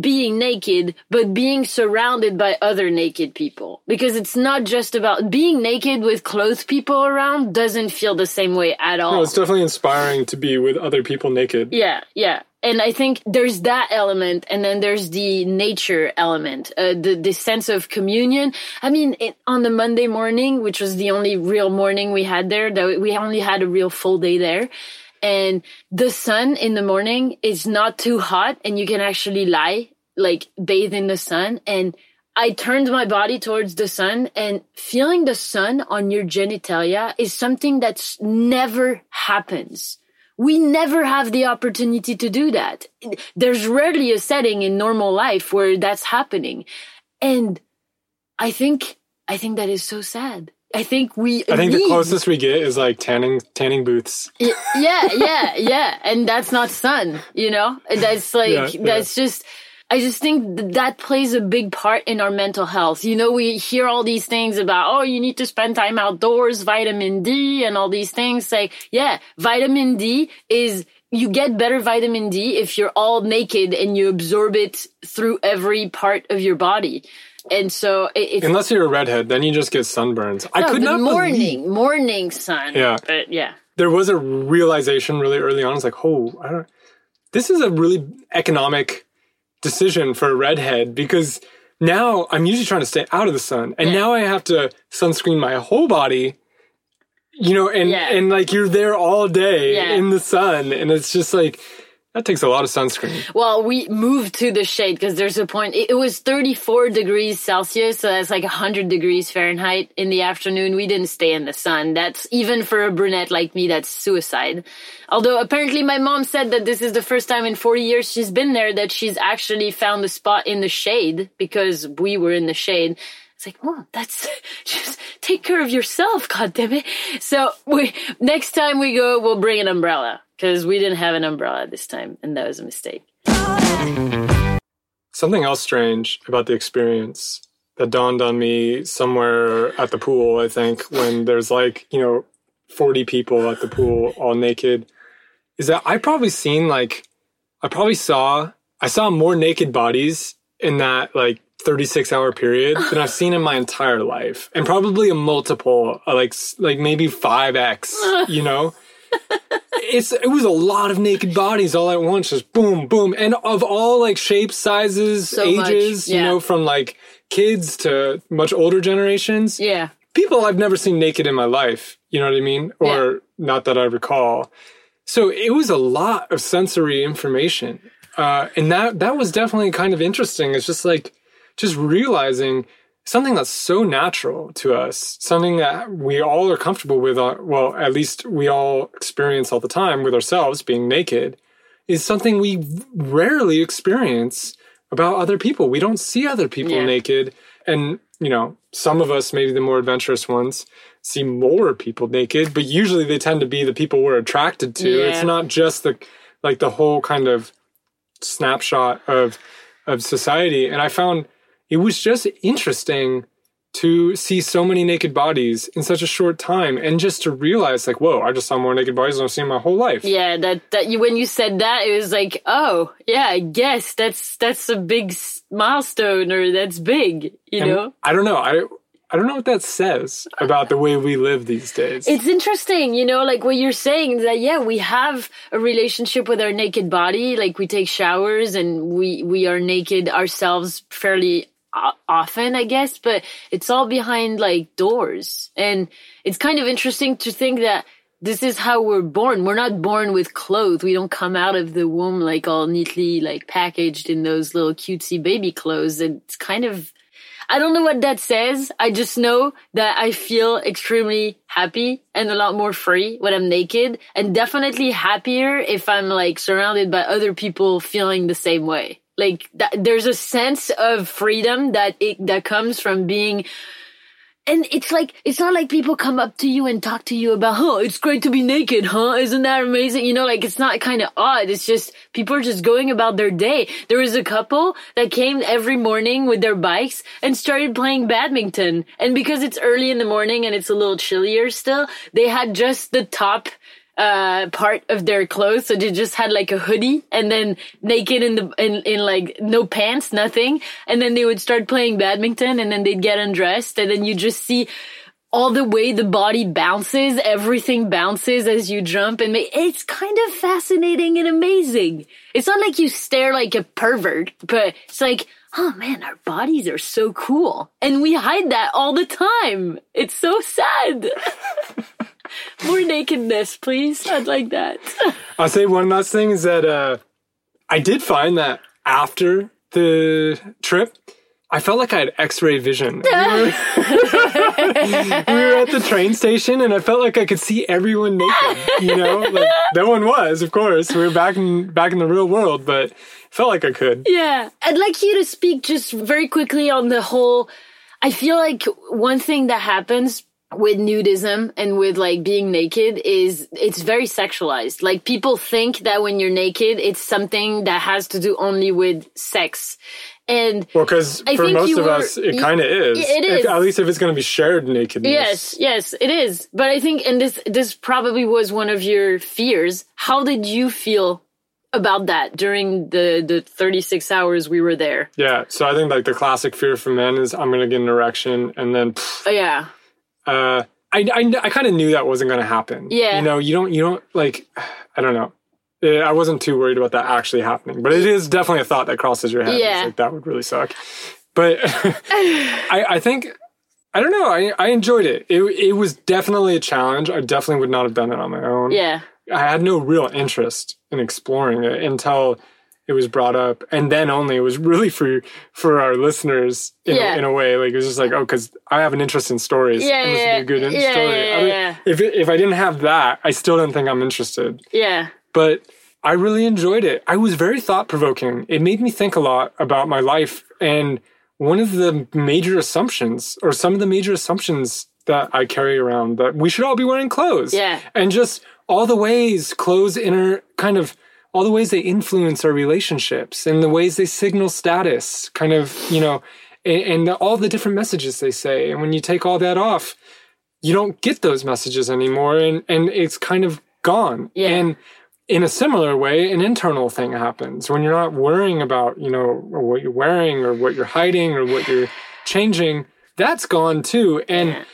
being naked, but being surrounded by other naked people. Because it's not just about being naked with clothed people around doesn't feel the same way at all. No, it's definitely inspiring to be with other people naked. Yeah, yeah. And I think there's that element, and then there's the nature element, uh, the the sense of communion. I mean, it, on the Monday morning, which was the only real morning we had there, that we only had a real full day there and the sun in the morning is not too hot and you can actually lie like bathe in the sun and I turned my body towards the sun and feeling the sun on your genitalia is something that's never happens. We never have the opportunity to do that. There's rarely a setting in normal life where that's happening. And I think, I think that is so sad. I think we. I think need, the closest we get is like tanning tanning booths. yeah, yeah, yeah, and that's not sun. You know, that's like yeah, that's yeah. just I just think th- that plays a big part in our mental health. You know, we hear all these things about, oh, you need to spend time outdoors, vitamin D and all these things. Like, yeah, vitamin D is, you get better vitamin D if you're all naked and you absorb it through every part of your body. And so it, it's Unless you're a redhead, then you just get sunburns. I could not morning, believe morning sun. Yeah. But yeah. there was a realization really early on. It's like, oh, I don't. This is a really economic decision for a redhead because now I'm usually trying to stay out of the sun, and Yeah. now I have to sunscreen my whole body. You know, and Yeah. and like you're there all day Yeah. in the sun, and it's just like that takes a lot of sunscreen. Well, we moved to the shade because there's a point. It, it was 34 degrees Celsius, so that's like 100 degrees Fahrenheit in the afternoon. We didn't stay in the sun. That's even for a brunette like me, that's suicide. Although apparently my mom said that this is the first time in 40 years she's been there that she's actually found a spot in the shade because we were in the shade. It's like, Mom, that's just take care of yourself, God damn it. So we next time we go, we'll bring an umbrella because we didn't have an umbrella this time, and that was a mistake. Something else strange about the experience that dawned on me somewhere at the pool, I think, when there's like, you know, 40 people at the pool all naked, is that I probably seen like, I probably saw, I saw more naked bodies in that like 36 hour period than I've seen in my entire life. And probably a multiple, uh, like, like maybe 5x, you know? It's it was a lot of naked bodies all at once, just boom, boom, and of all like shapes, sizes, So ages. You know, from like kids to much older generations. Yeah. People I've never seen naked in my life. You know what I mean? Or not that I recall. So it was a lot of sensory information, uh, and that that was definitely kind of interesting. It's just like just realizing something that's so natural to us, something that we all are comfortable with, uh, well, at least we all experience all the time with ourselves being naked, is something we rarely experience about other people. We don't see other people Yeah. naked. And, you know, some of us, maybe the more adventurous ones, see more people naked, but usually they tend to be the people we're attracted to. Yeah. It's not just the, like the whole kind of snapshot of, of society. And I found it was just interesting to see so many naked bodies in such a short time and just to realize like whoa i just saw more naked bodies than i've seen in my whole life. Yeah, that that you when you said that, it was like, oh, yeah, I guess that's that's a big milestone, or that's big, you And know. i don't know. I i don't know what that says about the way we live these days. It's interesting, you know, like what you're saying is that yeah, we have a relationship with our naked body, like we take showers and we we are naked ourselves fairly often, I guess, but it's all behind like doors. And it's kind of interesting to think that this is how we're born. We're not born with clothes. We don't come out of the womb like all neatly like packaged in those little cutesy baby clothes. And It's kind of I don't know what that says. I just know that I feel extremely happy and a lot more free when I'm naked and definitely happier if I'm like surrounded by other people feeling the same way. Like that, there's a sense of freedom that it, that comes from being and it's like it's not like people come up to you and talk to you about, "Huh, it's great to be naked, huh? Isn't that amazing?" You know, like it's not kind of odd. It's just people are just going about their day. There was a couple that came every morning with their bikes and started playing badminton. And because it's early in the morning and it's a little chillier still, they had just the top uh part of their clothes. So they just had like a hoodie and then naked in the in, in like no pants nothing. And then they would start playing badminton and then they'd get undressed. And then you just see all the way the body bounces. Everything bounces as you jump. And it's kind of fascinating and amazing. It's not like you stare like a pervert but it's like oh man our bodies are so cool. And we hide that all the time. It's so sad more nakedness, please. I'd like that. I'll say one last thing is that uh, I did find that after the trip, I felt like I had X-ray vision. We were, we were at the train station, and I felt like I could see everyone naked. You know, like no one was, of course. We were back in back in the real world, but felt like I could. yeah. I'd like you to speak just very quickly on the whole. I feel like one thing that happens with nudism and with like being naked is it's very sexualized. Like people think that when you're naked, it's something that has to do only with sex. And well, because for most of were, us, it kind of is. It is. If, at least if it's going to be shared nakedness. Yes, yes, it is. But I think, and this this probably was one of your fears. How did you feel about that during the the 36 hours we were there? Yeah, so I think like the classic fear for men is I'm going to get an erection, and then pff, oh, yeah. Uh, I I, I kind of knew that wasn't going to happen. Yeah, you know, you don't you don't like I don't know. I wasn't too worried about that actually happening, but it is definitely a thought that crosses your head. Yeah, like, that would really suck. But I, I think I don't know. I, I enjoyed it. it. It was definitely a challenge. I definitely would not have done it on my own. Yeah, I had no real interest in exploring it until it was brought up, and then only it was really for for our listeners in, yeah. a, in a way. Like it was just like, oh, because I have an interest in stories. Yeah, and this yeah, would be a good yeah, story. Yeah, I mean, yeah. If if I didn't have that, I still don't think I'm interested. Yeah, but I really enjoyed it. I was very thought provoking. It made me think a lot about my life. And one of the major assumptions, or some of the major assumptions that I carry around, that we should all be wearing clothes. Yeah. And just all the ways clothes inner kind of all the ways they influence our relationships and the ways they signal status, kind of, you know, and, and all the different messages they say. And when you take all that off, you don't get those messages anymore and, and it's kind of gone. Yeah. And in a similar way, an internal thing happens when you're not worrying about, you know, what you're wearing or what you're hiding or what you're changing. That's gone too. And yeah.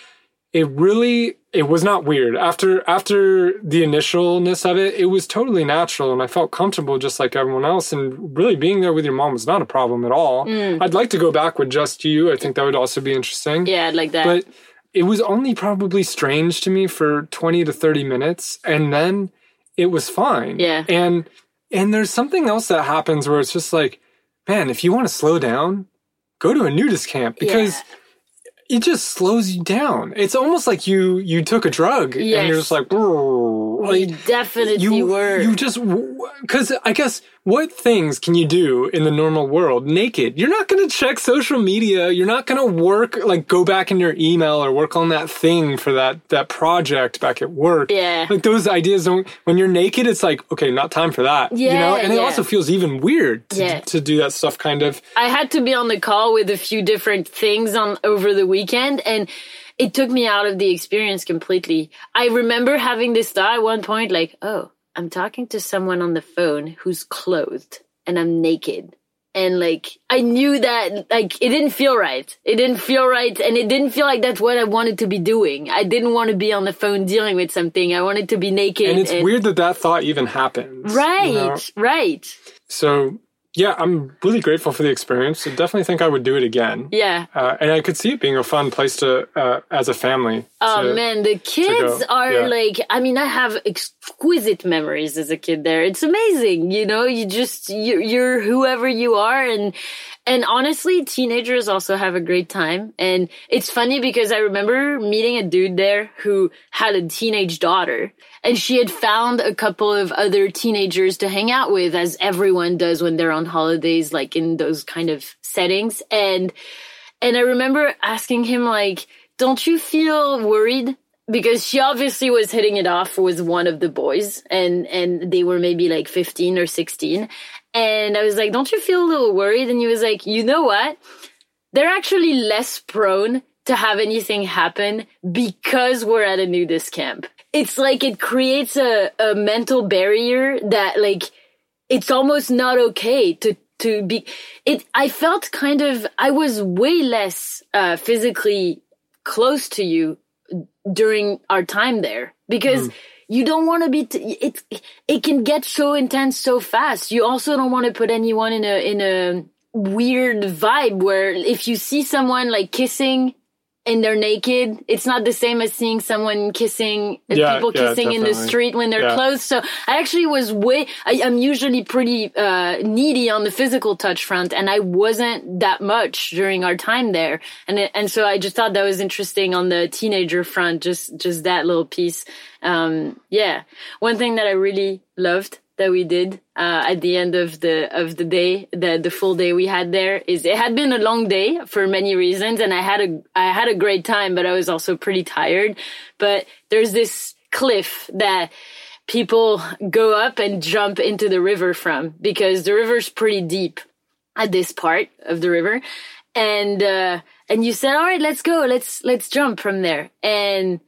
It really, it was not weird. After, after the initialness of it, it was totally natural and I felt comfortable just like everyone else. And really being there with your mom was not a problem at all. Mm. I'd like to go back with just you. I think that would also be interesting. Yeah, I'd like that. But it was only probably strange to me for 20 to 30 minutes. And then, it was fine. Yeah. And and there's something else that happens where it's just like, man, if you want to slow down, go to a nudist camp because yeah. It just slows you down. It's almost like you you took a drug yes. and you're just like, like you definitely you, were. You just because I guess what things can you do in the normal world naked? You're not going to check social media. You're not going to work like go back in your email or work on that thing for that that project back at work. Yeah, like those ideas don't. When you're naked, it's like okay, not time for that. Yeah, you know, and yeah. it also feels even weird to, yeah. to do that stuff. Kind of. I had to be on the call with a few different things on over the weekend and it took me out of the experience completely. I remember having this thought at one point, like, oh, I'm talking to someone on the phone who's clothed and I'm naked. And like, I knew that, like, it didn't feel right. It didn't feel right. And it didn't feel like that's what I wanted to be doing. I didn't want to be on the phone dealing with something. I wanted to be naked. And it's and, weird that that thought even happens. Right, you know? right. So yeah, I'm really grateful for the experience. I definitely think I would do it again. Yeah. Uh, and I could see it being a fun place to, uh, as a family. Oh to, man, the kids are yeah. like, I mean, I have exquisite memories as a kid there. It's amazing. You know, you just, you're, you're whoever you are. And, and honestly, teenagers also have a great time. And it's funny because I remember meeting a dude there who had a teenage daughter and she had found a couple of other teenagers to hang out with as everyone does when they're on holidays, like in those kind of settings. And, and I remember asking him like, don't you feel worried because she obviously was hitting it off with one of the boys and and they were maybe like 15 or 16 and I was like, don't you feel a little worried? And he was like, you know what? They're actually less prone to have anything happen because we're at a nudist camp. It's like it creates a, a mental barrier that like, it's almost not okay to, to be, it, I felt kind of, I was way less, uh, physically close to you during our time there because mm you don't want to be t- it it can get so intense so fast. You also don't want to put anyone in a in a weird vibe where if you see someone like kissing and they're naked it's not the same as seeing someone kissing yeah, people yeah, kissing definitely. in the street when they're yeah. clothed so i actually was way I, am usually pretty uh, needy on the physical touch front and i wasn't that much during our time there and it, and so i just thought that was interesting on the teenager front just just that little piece um, yeah one thing that i really loved that we did uh, at the end of the of the day, the the full day we had there is it had been a long day for many reasons, and I had a I had a great time, but I was also pretty tired. But there's this cliff that people go up and jump into the river from because the river's pretty deep at this part of the river, and uh, and you said, all right, let's go, let's let's jump from there, and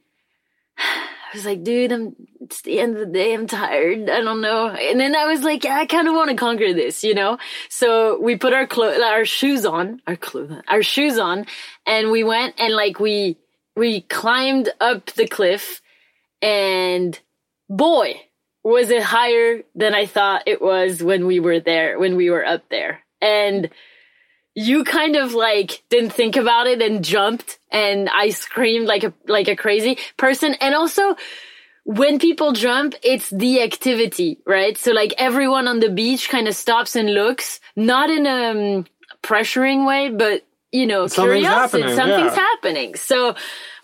was like, dude, I'm, it's the end of the day. I'm tired. I don't know. And then I was like, yeah, I kind of want to conquer this, you know? So we put our clothes, our shoes on, our clothes, our shoes on, and we went and like we, we climbed up the cliff and boy, was it higher than I thought it was when we were there, when we were up there. And you kind of like didn't think about it and jumped and I screamed like a, like a crazy person. And also when people jump, it's the activity, right? So like everyone on the beach kind of stops and looks, not in a um, pressuring way, but you know, Something's curiosity. happening, Something's yeah. happening. So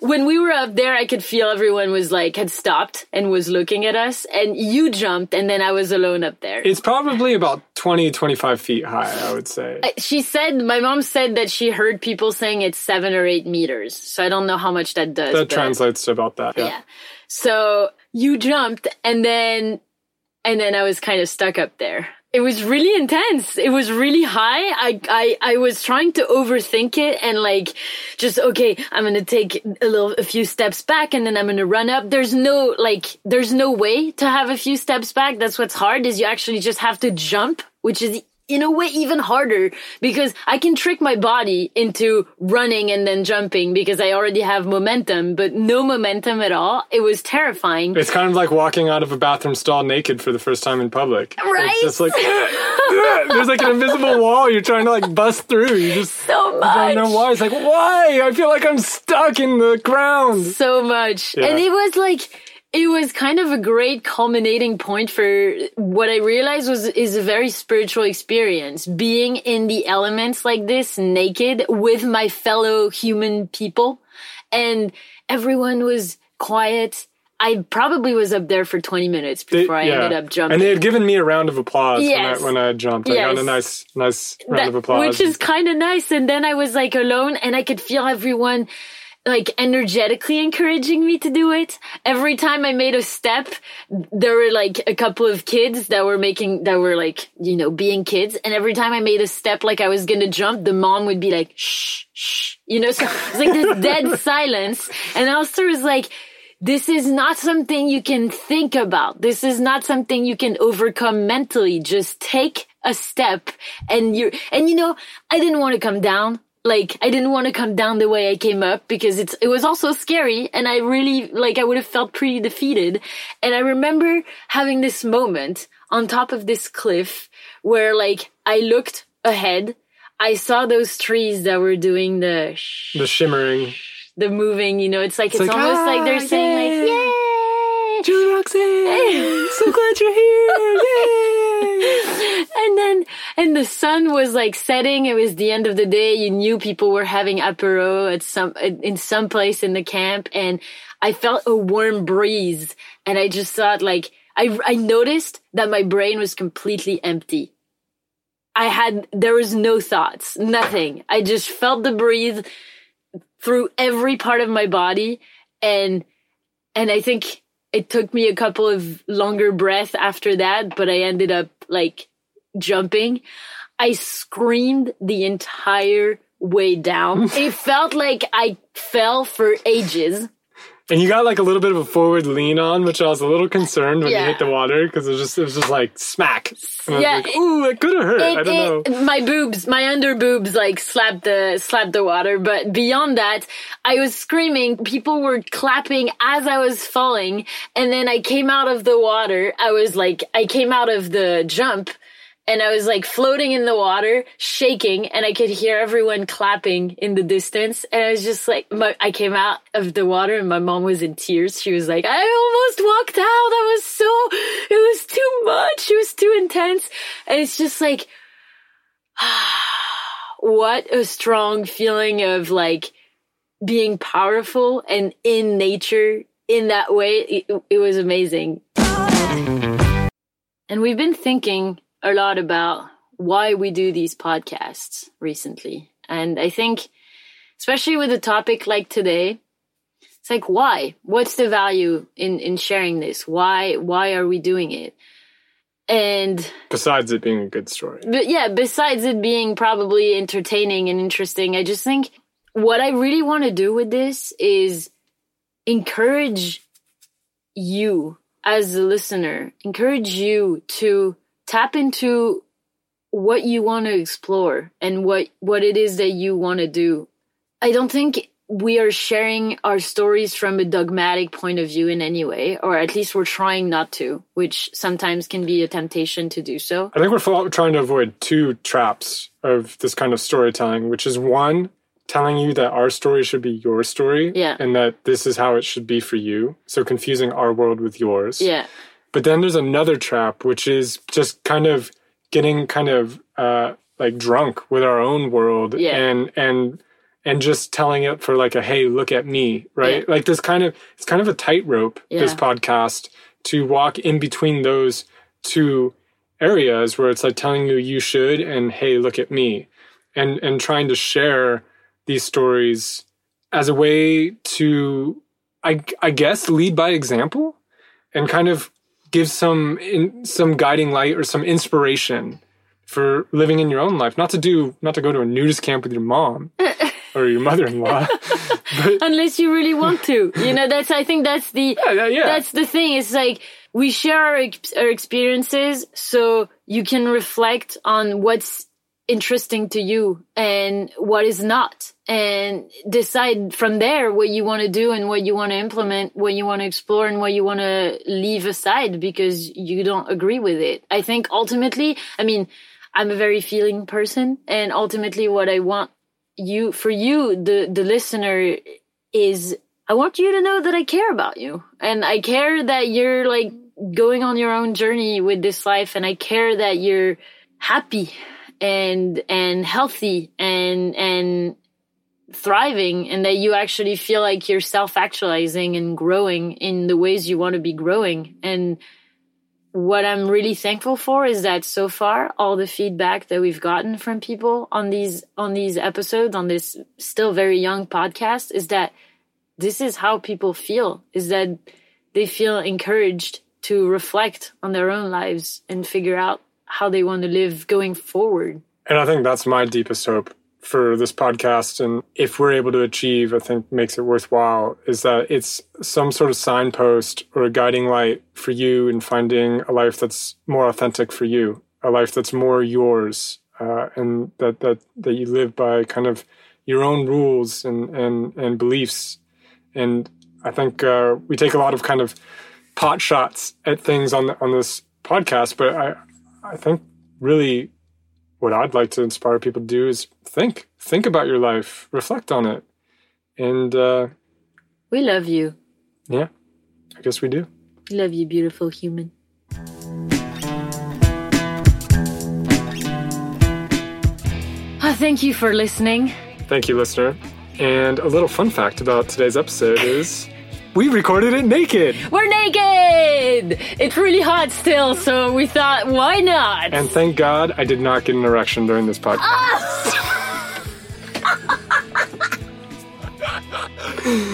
when we were up there, I could feel everyone was like, had stopped and was looking at us and you jumped and then I was alone up there. It's probably about 20, 25 feet high, I would say. she said, my mom said that she heard people saying it's seven or eight meters. So I don't know how much that does. that translates to about that. Yeah. yeah. So you jumped and then, and then I was kind of stuck up there. It was really intense. It was really high. I, I, I was trying to overthink it and like, just, okay, I'm going to take a little, a few steps back and then I'm going to run up. There's no, like, there's no way to have a few steps back. That's what's hard is you actually just have to jump, which is in a way even harder because I can trick my body into running and then jumping because I already have momentum, but no momentum at all. It was terrifying. It's kind of like walking out of a bathroom stall naked for the first time in public. Right? It's just like, there's like an invisible wall you're trying to like bust through. You just so much. don't know why. It's like, why? I feel like I'm stuck in the ground. so much. Yeah. And it was like, it was kind of a great culminating point for what I realized was is a very spiritual experience. Being in the elements like this, naked with my fellow human people. And everyone was quiet. I probably was up there for 20 minutes They- before I yeah. ended up jumping. And they had given me a round of applause Yes. when, I, when I jumped. I got a nice, nice round That- of applause. Which is kind of nice. And then I was like alone and I could feel everyone like energetically encouraging me to do it. Every time I made a step, there were like a couple of kids that were making, that were like, you know, being kids. And every time I made a step like I was going to jump, the mom would be like, shh, shh, you know, so it's like this dead silence. And Alasdair was like, this is not something you can think about. This is not something you can overcome mentally. Just take a step and you're, and you know, I didn't want to come down. Like, I didn't want to come down the way I came up because it's, it was also scary and I really, like, I would have felt pretty defeated. And I remember having this moment on top of this cliff where, like, I looked ahead. I saw those trees that were doing the sh- the shimmering. the moving, you know, it's like, it's, like, almost like "Ah, they're saying like, yay." yay! Julie Roxane, so glad you're here. Yay! And then, and the sun was like setting. It was the end of the day. You knew people were having apero at some, in some place in the camp. And I felt a warm breeze. And I just thought like, I, I noticed that my brain was completely empty. I had, there was no thoughts, nothing. I just felt the breeze through every part of my body. And, and I think it took me a couple of longer breaths after that, but I ended up like jumping. I screamed the entire way down. it felt like I fell for ages. And you got like a little bit of a forward lean on, which I was a little concerned when Yeah. you hit the water because it was just it was just like smack. And I was Yeah, like, ooh, it could have hurt. I don't know. my boobs, my under boobs, like slapped the slapped the water. But beyond that, I was screaming. People were clapping as I was falling, and then I came out of the water. I was like, I came out of the jump, and I was like floating in the water, shaking, and I could hear everyone clapping in the distance. And I was just like, my, I came out of the water, and my mom was in tears. She was like, I almost walked out. I was so, it was too much. It was too intense. And it's just like, what a strong feeling of like being powerful and in nature in that way. It, it was amazing. And we've been thinking a lot about why we do these podcasts recently. And I think, especially with a topic like today, it's like, why? What's the value in, in sharing this? Why, why are we doing it? And Besides it being a good story. but yeah, besides it being probably entertaining and interesting, I just think what I really want to do with this is encourage you as a listener, encourage you to tap into what you want to explore and what what it is that you want to do. I don't think we are sharing our stories from a dogmatic point of view in any way, or at least we're trying not to, which sometimes can be a temptation to do so. I think we're trying to avoid two traps of this kind of storytelling, which is one, telling you that our story should be your story Yeah. and that this is how it should be for you. So confusing our world with yours. Yeah. But then there's another trap, which is just kind of getting kind of uh, like drunk with our own world Yeah. and and and just telling it for like a hey, look at me, right? Like this kind of it's kind of a tightrope. This podcast to walk in between those two areas where it's like telling you you should and hey, look at me, and and trying to share these stories as a way to I I guess lead by example and kind of give some in, some guiding light or some inspiration for living in your own life. Not to do, not to go to a nudist camp with your mom or your mother-in-law. but unless you really want to. You know, that's I think that's the yeah, yeah, that's the thing. It's like we share our, our experiences so you can reflect on what's interesting to you and what is not. And decide from there what you want to do and what you want to implement, what you want to explore and what you want to leave aside because you don't agree with it. I think ultimately, I mean, I'm a very feeling person and ultimately what I want you for you the the listener is I want you to know that I care about you. And I care that you're like going on your own journey with this life and I care that you're happy and and healthy and and thriving and that you actually feel like you're self-actualizing and growing in the ways you want to be growing. And what I'm really thankful for is that so far all the feedback that we've gotten from people on these on these episodes on this still very young podcast is that this is how people feel is that they feel encouraged to reflect on their own lives and figure out how they want to live going forward. And I think that's my deepest hope for this podcast. And if we're able to achieve, I think makes it worthwhile, is that it's some sort of signpost or a guiding light for you in finding a life that's more authentic for you, a life that's more yours, uh, and that, that, that you live by kind of your own rules and, and, and beliefs. And I think uh, we take a lot of kind of pot shots at things on the, on this podcast, but I I think really what I'd like to inspire people to do is think, think about your life, reflect on it, and uh, We love you. yeah, I guess we do. We love you, beautiful human. Ah, thank you for listening. Thank you, listener. And a little fun fact about today's episode is we recorded it naked. We're naked! It's really hot still, so we thought, why not? And thank God I did not get an erection during this podcast.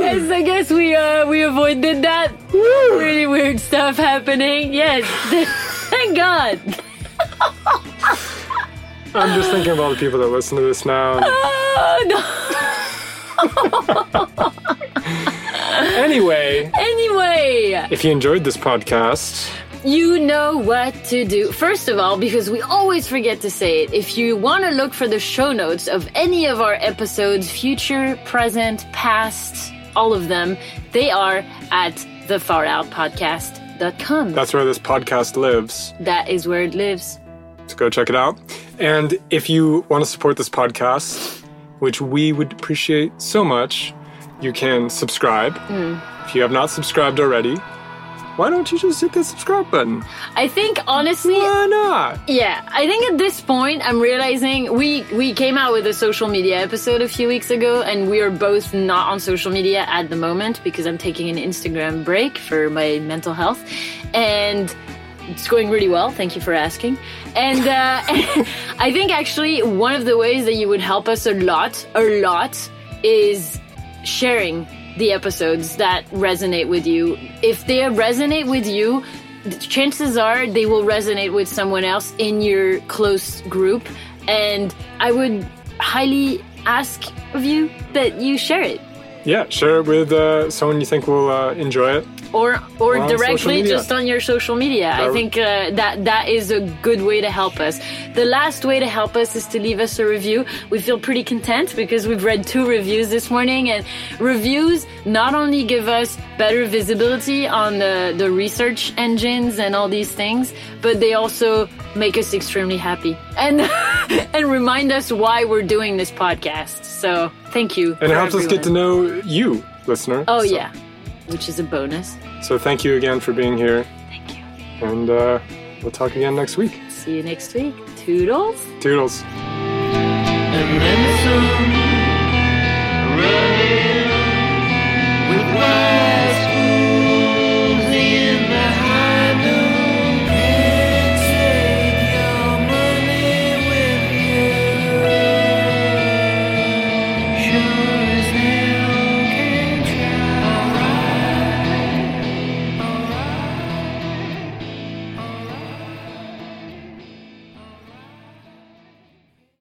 Yes, I guess we uh we avoided that really weird stuff happening. Yes, thank God. I'm just thinking of all the people that listen to this now. And Oh, no. anyway, Anyway, if you enjoyed this podcast, you know what to do. First of all, because we always forget to say it, if you want to look for the show notes of any of our episodes, future, present, past, all of them, they are at thefaroutpodcast.com. that's where this podcast lives. That is where it lives. So go check it out. And if you want to support this podcast, which we would appreciate so much, you can subscribe. Mm. If you have not subscribed already, why don't you just hit the subscribe button? I think honestly, Why not? Yeah, I think at this point I'm realizing we we came out with a social media episode a few weeks ago, and we are both not on social media at the moment because I'm taking an Instagram break for my mental health, and it's going really well. Thank you for asking. And uh, I think actually one of the ways that you would help us a lot, a lot, is sharing the episodes that resonate with you. If they resonate with you, chances are they will resonate with someone else in your close group. And I would highly ask of you that you share it. Yeah, share it with uh, someone you think will uh, enjoy it or or, Or directly just on your social media. I think uh, that that is a good way to help us. The last way to help us is to leave us a review. We feel pretty content because we've read two reviews this morning, and reviews not only give us better visibility on the the research engines and all these things, but they also make us extremely happy and and remind us why we're doing this podcast. So thank you. and it helps us get to know you, listener. Oh So- yeah, which is a bonus. So thank you again for being here, Thank you. and uh, we'll talk again next week. See you next week. Toodles. Toodles. And then soon, running with wild